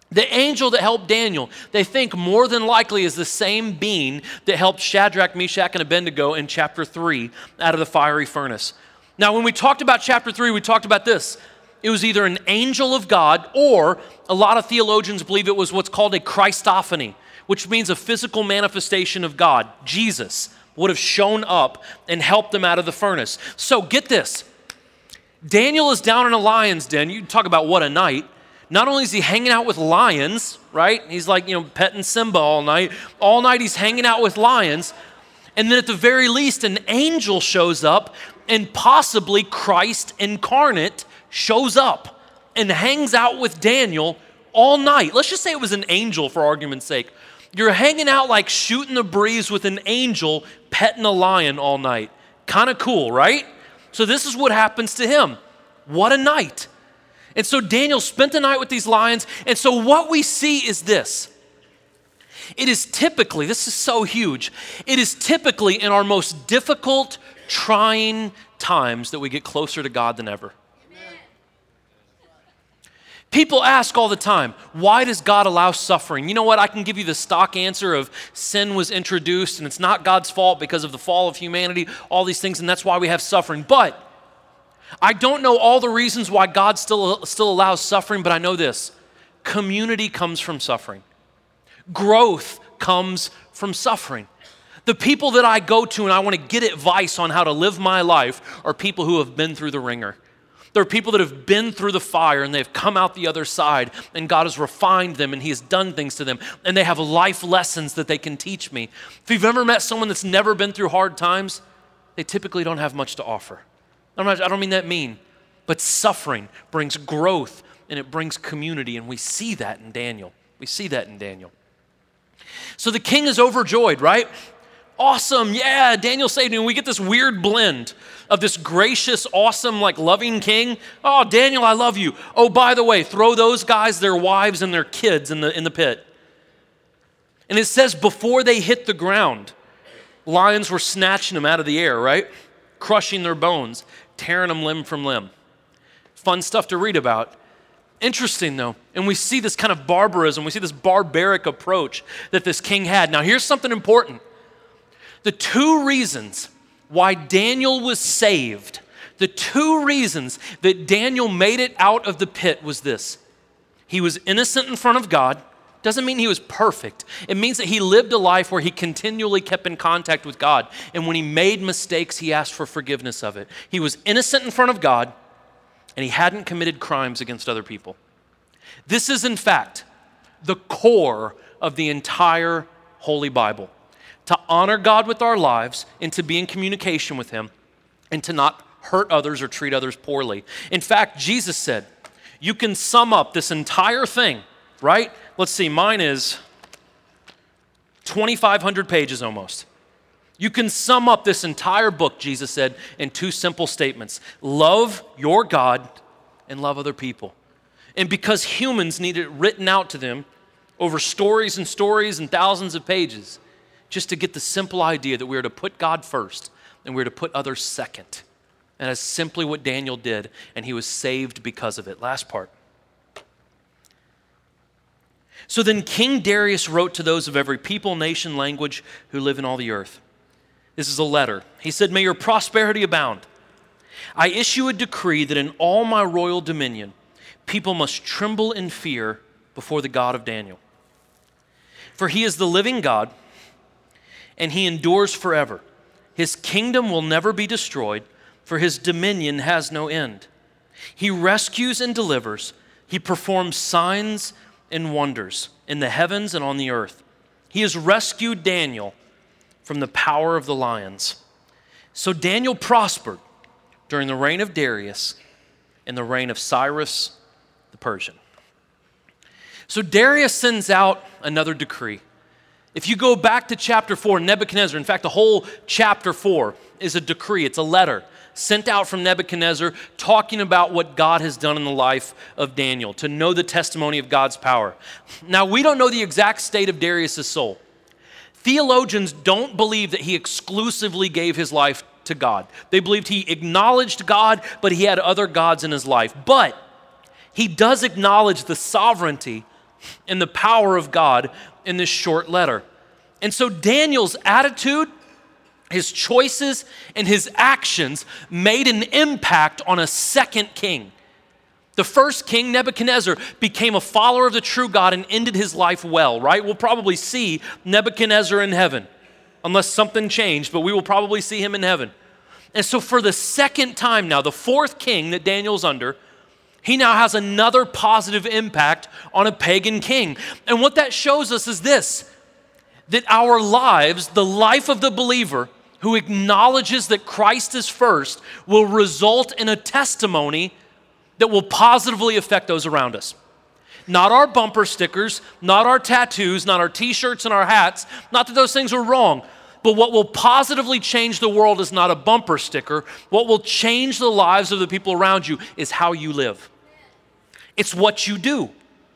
The angel that helped Daniel, they think more than likely is the same being that helped Shadrach, Meshach, and Abednego in chapter 3 out of the fiery furnace. Now, when we talked about chapter 3, we talked about this it was either an angel of God or a lot of theologians believe it was what's called a Christophany, which means a physical manifestation of God. Jesus would have shown up and helped them out of the furnace. So get this Daniel is down in a lion's den. You talk about what a night. Not only is he hanging out with lions, right? He's like, you know, petting Simba all night. All night he's hanging out with lions. And then at the very least, an angel shows up and possibly Christ incarnate shows up and hangs out with Daniel all night. Let's just say it was an angel for argument's sake. You're hanging out like shooting the breeze with an angel petting a lion all night. Kind of cool, right? So, this is what happens to him. What a night. And so, Daniel spent the night with these lions. And so, what we see is this it is typically, this is so huge, it is typically in our most difficult, trying times that we get closer to God than ever. People ask all the time, why does God allow suffering? You know what? I can give you the stock answer of sin was introduced and it's not God's fault because of the fall of humanity, all these things, and that's why we have suffering. But I don't know all the reasons why God still, still allows suffering, but I know this community comes from suffering, growth comes from suffering. The people that I go to and I want to get advice on how to live my life are people who have been through the wringer. There are people that have been through the fire and they've come out the other side, and God has refined them and He has done things to them, and they have life lessons that they can teach me. If you've ever met someone that's never been through hard times, they typically don't have much to offer. I don't mean that mean, but suffering brings growth and it brings community, and we see that in Daniel. We see that in Daniel. So the king is overjoyed, right? Awesome, yeah, Daniel saved me. And we get this weird blend of this gracious, awesome, like loving king. Oh, Daniel, I love you. Oh, by the way, throw those guys, their wives, and their kids in the, in the pit. And it says before they hit the ground, lions were snatching them out of the air, right? Crushing their bones, tearing them limb from limb. Fun stuff to read about. Interesting though, and we see this kind of barbarism, we see this barbaric approach that this king had. Now, here's something important the two reasons why Daniel was saved, the two reasons that Daniel made it out of the pit was this he was innocent in front of God. Doesn't mean he was perfect. It means that he lived a life where he continually kept in contact with God. And when he made mistakes, he asked for forgiveness of it. He was innocent in front of God, and he hadn't committed crimes against other people. This is, in fact, the core of the entire Holy Bible to honor God with our lives and to be in communication with Him and to not hurt others or treat others poorly. In fact, Jesus said, you can sum up this entire thing, right? Let's see, mine is 2,500 pages almost. You can sum up this entire book, Jesus said, in two simple statements love your God and love other people. And because humans need it written out to them over stories and stories and thousands of pages, just to get the simple idea that we are to put God first and we're to put others second. And that's simply what Daniel did, and he was saved because of it. Last part. So then King Darius wrote to those of every people, nation, language who live in all the earth. This is a letter. He said, May your prosperity abound. I issue a decree that in all my royal dominion, people must tremble in fear before the God of Daniel. For he is the living God and he endures forever. His kingdom will never be destroyed, for his dominion has no end. He rescues and delivers, he performs signs and wonders in the heavens and on the earth. He has rescued Daniel from the power of the lions. So Daniel prospered during the reign of Darius and the reign of Cyrus the Persian. So Darius sends out another decree. If you go back to chapter 4, Nebuchadnezzar, in fact, the whole chapter 4 is a decree, it's a letter sent out from Nebuchadnezzar talking about what God has done in the life of Daniel, to know the testimony of God's power. Now, we don't know the exact state of Darius' soul. Theologians don't believe that he exclusively gave his life to God. They believed he acknowledged God, but he had other gods in his life. But he does acknowledge the sovereignty and the power of God in this short letter. And so Daniel's attitude, his choices, and his actions made an impact on a second king. The first king, Nebuchadnezzar, became a follower of the true God and ended his life well, right? We'll probably see Nebuchadnezzar in heaven, unless something changed, but we will probably see him in heaven. And so, for the second time now, the fourth king that Daniel's under, he now has another positive impact on a pagan king. And what that shows us is this that our lives, the life of the believer who acknowledges that Christ is first, will result in a testimony that will positively affect those around us. Not our bumper stickers, not our tattoos, not our t shirts and our hats. Not that those things are wrong. But what will positively change the world is not a bumper sticker. What will change the lives of the people around you is how you live. It's what you do,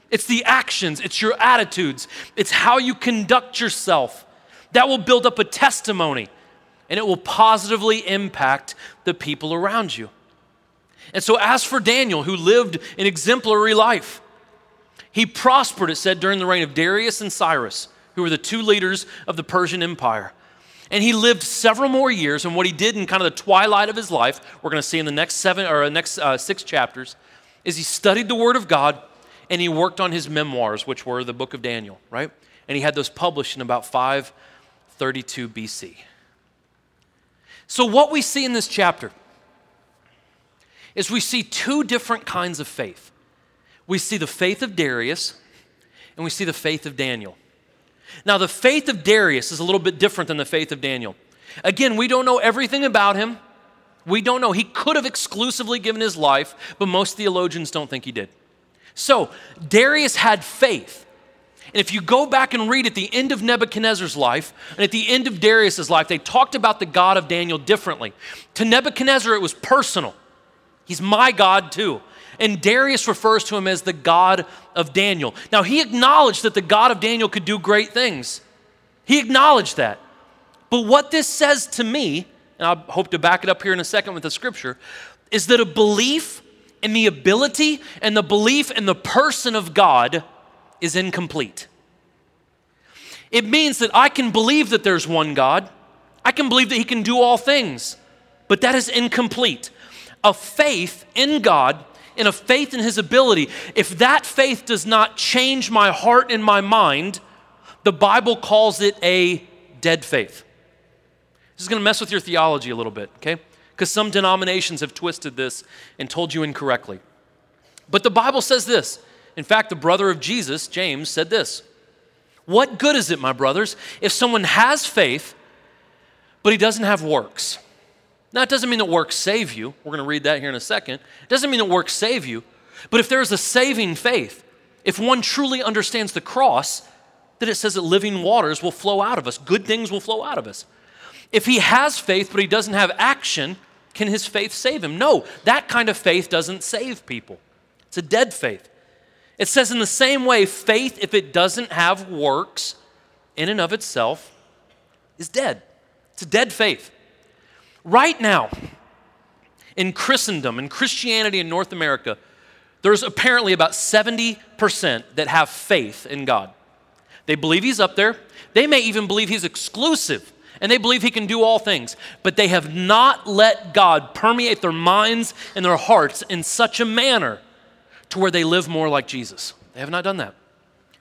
it's the actions, it's your attitudes, it's how you conduct yourself. That will build up a testimony and it will positively impact the people around you. And so, as for Daniel, who lived an exemplary life, he prospered, it said, during the reign of Darius and Cyrus, who were the two leaders of the Persian Empire. And he lived several more years, and what he did in kind of the twilight of his life, we're going to see in the next seven or next uh, six chapters, is he studied the Word of God and he worked on his memoirs, which were the book of Daniel, right? And he had those published in about 532 BC. So, what we see in this chapter is we see two different kinds of faith. We see the faith of Darius and we see the faith of Daniel. Now, the faith of Darius is a little bit different than the faith of Daniel. Again, we don't know everything about him. We don't know. He could have exclusively given his life, but most theologians don't think he did. So, Darius had faith. And if you go back and read at the end of Nebuchadnezzar's life and at the end of Darius's life, they talked about the God of Daniel differently. To Nebuchadnezzar, it was personal. He's my God too. And Darius refers to him as the God of Daniel. Now, he acknowledged that the God of Daniel could do great things. He acknowledged that. But what this says to me, and I hope to back it up here in a second with the scripture, is that a belief in the ability and the belief in the person of God is incomplete. It means that I can believe that there's one God, I can believe that He can do all things, but that is incomplete. A faith in God and a faith in His ability, if that faith does not change my heart and my mind, the Bible calls it a dead faith. This is going to mess with your theology a little bit, okay? Because some denominations have twisted this and told you incorrectly. But the Bible says this. In fact, the brother of Jesus, James, said this What good is it, my brothers, if someone has faith, but he doesn't have works? Now, it doesn't mean that works save you. We're going to read that here in a second. It doesn't mean that works save you. But if there's a saving faith, if one truly understands the cross, that it says that living waters will flow out of us, good things will flow out of us. If he has faith, but he doesn't have action, can his faith save him? No, that kind of faith doesn't save people. It's a dead faith. It says, in the same way, faith, if it doesn't have works in and of itself, is dead. It's a dead faith. Right now, in Christendom, in Christianity in North America, there's apparently about 70% that have faith in God. They believe He's up there. They may even believe He's exclusive and they believe He can do all things, but they have not let God permeate their minds and their hearts in such a manner to where they live more like Jesus. They have not done that.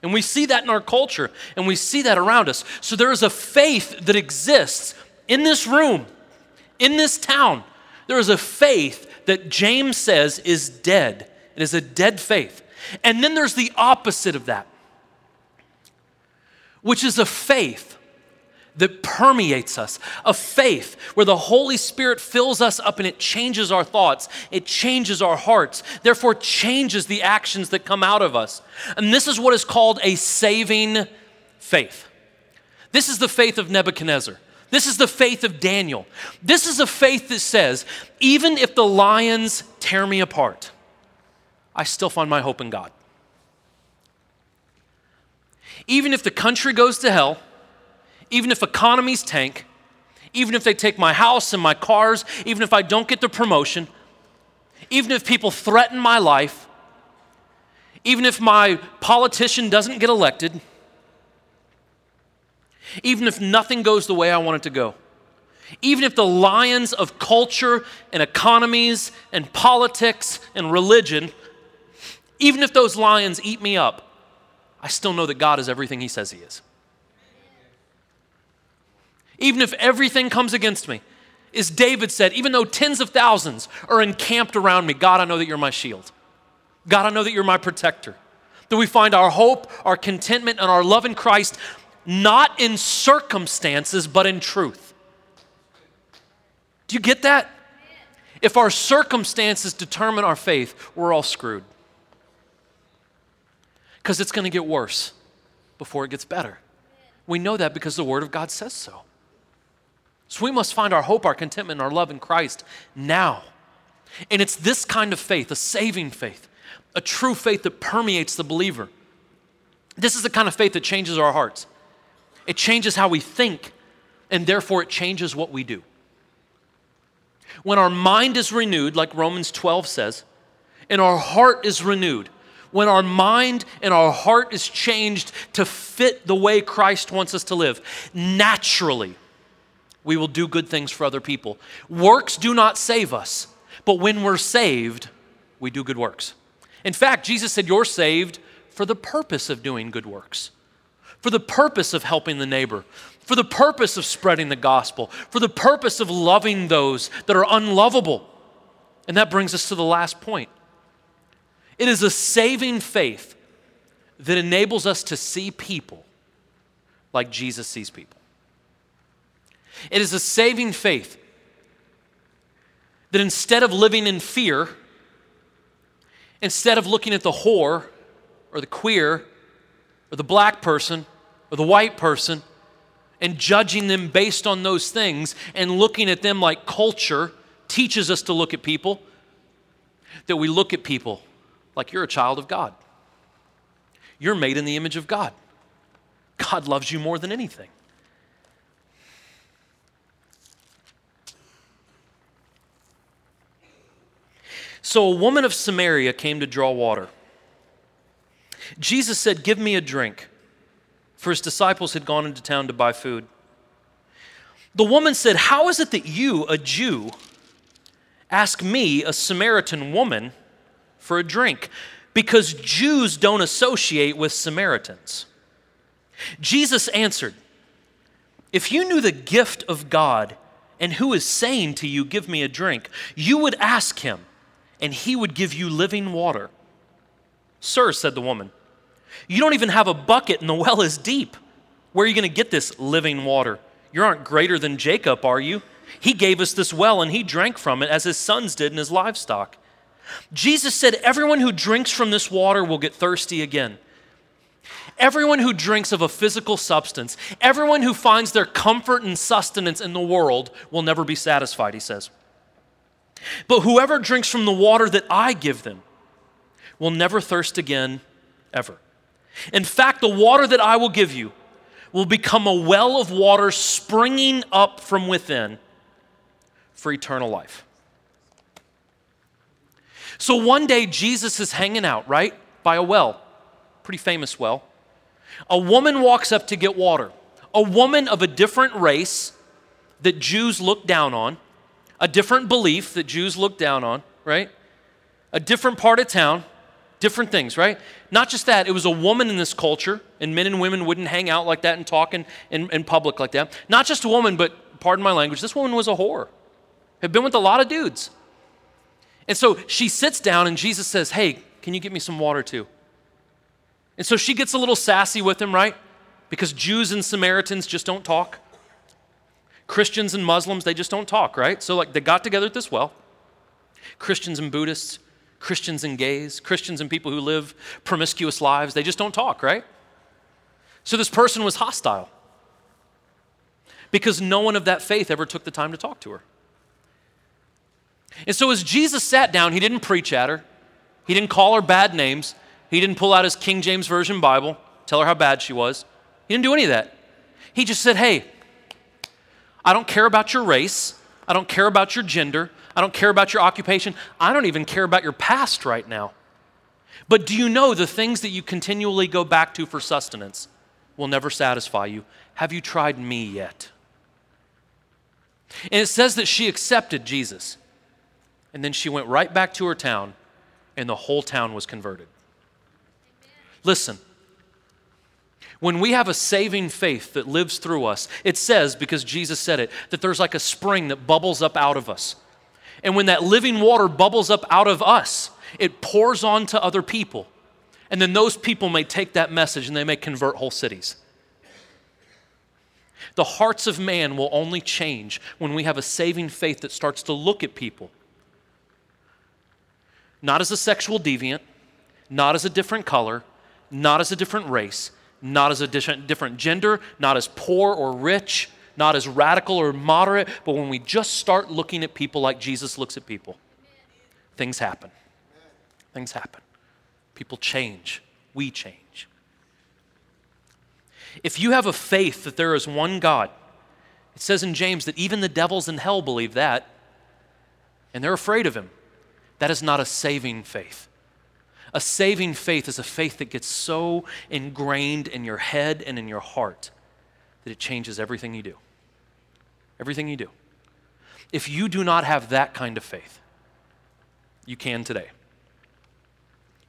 And we see that in our culture, and we see that around us. So there is a faith that exists in this room in this town, there is a faith that James says is dead. It is a dead faith. And then there's the opposite of that, which is a faith that permeates us, a faith where the Holy Spirit fills us up and it changes our thoughts, it changes our hearts, therefore changes the actions that come out of us. And this is what is called a saving faith. This is the faith of Nebuchadnezzar. This is the faith of Daniel. This is a faith that says, even if the lions tear me apart, I still find my hope in God. Even if the country goes to hell, even if economies tank, even if they take my house and my cars, even if I don't get the promotion, even if people threaten my life, even if my politician doesn't get elected, even if nothing goes the way I want it to go. Even if the lions of culture and economies and politics and religion, even if those lions eat me up, I still know that God is everything He says He is. Even if everything comes against me, as David said, even though tens of thousands are encamped around me, God, I know that you're my shield. God, I know that you're my protector. That we find our hope, our contentment, and our love in Christ not in circumstances, but in truth. Do you get that? If our circumstances determine our faith, we're all screwed. because it's going to get worse before it gets better. We know that because the Word of God says so. So we must find our hope, our contentment, our love in Christ now. And it's this kind of faith, a saving faith, a true faith that permeates the believer. This is the kind of faith that changes our hearts. It changes how we think, and therefore it changes what we do. When our mind is renewed, like Romans 12 says, and our heart is renewed, when our mind and our heart is changed to fit the way Christ wants us to live, naturally, we will do good things for other people. Works do not save us, but when we're saved, we do good works. In fact, Jesus said, You're saved for the purpose of doing good works, for the purpose of helping the neighbor, for the purpose of spreading the gospel, for the purpose of loving those that are unlovable. And that brings us to the last point. It is a saving faith that enables us to see people like Jesus sees people. It is a saving faith that instead of living in fear, instead of looking at the whore or the queer or the black person or the white person and judging them based on those things and looking at them like culture teaches us to look at people, that we look at people like you're a child of God. You're made in the image of God. God loves you more than anything. So a woman of Samaria came to draw water. Jesus said, Give me a drink, for his disciples had gone into town to buy food. The woman said, How is it that you, a Jew, ask me, a Samaritan woman, for a drink? Because Jews don't associate with Samaritans. Jesus answered, If you knew the gift of God and who is saying to you, Give me a drink, you would ask him, and he would give you living water. Sir, said the woman, you don't even have a bucket and the well is deep. Where are you going to get this living water? You aren't greater than Jacob, are you? He gave us this well and he drank from it as his sons did and his livestock. Jesus said, Everyone who drinks from this water will get thirsty again. Everyone who drinks of a physical substance, everyone who finds their comfort and sustenance in the world will never be satisfied, he says. But whoever drinks from the water that I give them will never thirst again, ever. In fact, the water that I will give you will become a well of water springing up from within for eternal life. So one day, Jesus is hanging out, right, by a well, pretty famous well. A woman walks up to get water. A woman of a different race that Jews look down on, a different belief that Jews look down on, right? A different part of town different things, right? Not just that, it was a woman in this culture, and men and women wouldn't hang out like that and talk in, in, in public like that. Not just a woman, but pardon my language, this woman was a whore. Had been with a lot of dudes. And so she sits down, and Jesus says, Hey, can you get me some water too? And so she gets a little sassy with him, right? Because Jews and Samaritans just don't talk. Christians and Muslims, they just don't talk, right? So, like, they got together at this well. Christians and Buddhists, Christians and gays, Christians and people who live promiscuous lives, they just don't talk, right? So this person was hostile because no one of that faith ever took the time to talk to her. And so as Jesus sat down, he didn't preach at her, he didn't call her bad names, he didn't pull out his King James Version Bible, tell her how bad she was. He didn't do any of that. He just said, Hey, I don't care about your race, I don't care about your gender, I don't care about your occupation. I don't even care about your past right now. But do you know the things that you continually go back to for sustenance will never satisfy you? Have you tried me yet? And it says that she accepted Jesus. And then she went right back to her town, and the whole town was converted. Listen, when we have a saving faith that lives through us, it says, because Jesus said it, that there's like a spring that bubbles up out of us. And when that living water bubbles up out of us, it pours on to other people. And then those people may take that message and they may convert whole cities. The hearts of man will only change when we have a saving faith that starts to look at people not as a sexual deviant, not as a different color, not as a different race, not as a different gender, not as poor or rich, not as radical or moderate, but when we just start looking at people like Jesus looks at people, things happen. Things happen. People change. We change. If you have a faith that there is one God, it says in James that even the devils in hell believe that, and they're afraid of him. That is not a saving faith. A saving faith is a faith that gets so ingrained in your head and in your heart that it changes everything you do. Everything you do. If you do not have that kind of faith, you can today.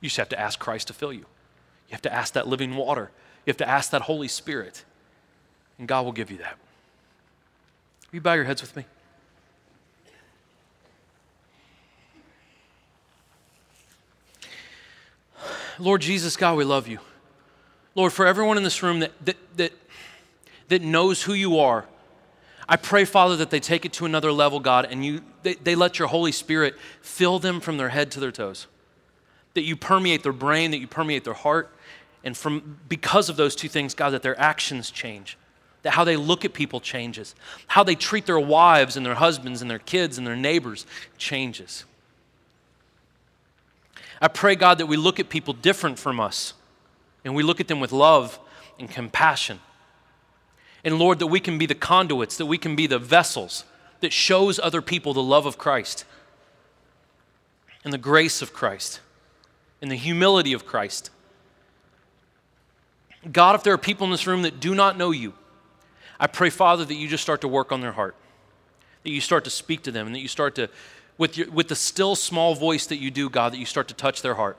You just have to ask Christ to fill you. You have to ask that living water. You have to ask that Holy Spirit. And God will give you that. Will you bow your heads with me? Lord Jesus, God, we love you. Lord, for everyone in this room that, that, that, that knows who you are, I pray, Father, that they take it to another level, God, and you, they, they let your Holy Spirit fill them from their head to their toes. That you permeate their brain, that you permeate their heart, and from because of those two things, God, that their actions change. That how they look at people changes. How they treat their wives and their husbands and their kids and their neighbors changes. I pray, God, that we look at people different from us and we look at them with love and compassion. And Lord, that we can be the conduits, that we can be the vessels that shows other people the love of Christ and the grace of Christ and the humility of Christ. God, if there are people in this room that do not know you, I pray, Father, that you just start to work on their heart, that you start to speak to them, and that you start to with, your, with the still small voice that you do, God, that you start to touch their heart.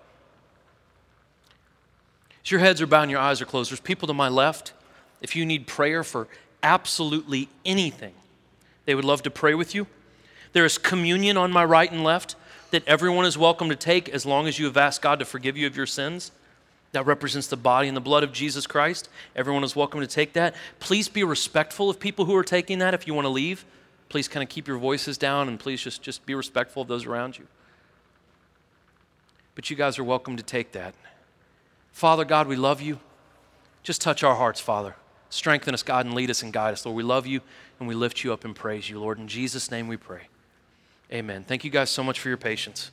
As your heads are bowed and your eyes are closed, there's people to my left. If you need prayer for absolutely anything, they would love to pray with you. There is communion on my right and left that everyone is welcome to take as long as you have asked God to forgive you of your sins. That represents the body and the blood of Jesus Christ. Everyone is welcome to take that. Please be respectful of people who are taking that if you want to leave please kind of keep your voices down and please just, just be respectful of those around you. But you guys are welcome to take that. Father God, we love you. Just touch our hearts, Father. Strengthen us, God, and lead us and guide us. Lord, we love you and we lift you up and praise you. Lord, in Jesus' name we pray. Amen. Thank you guys so much for your patience.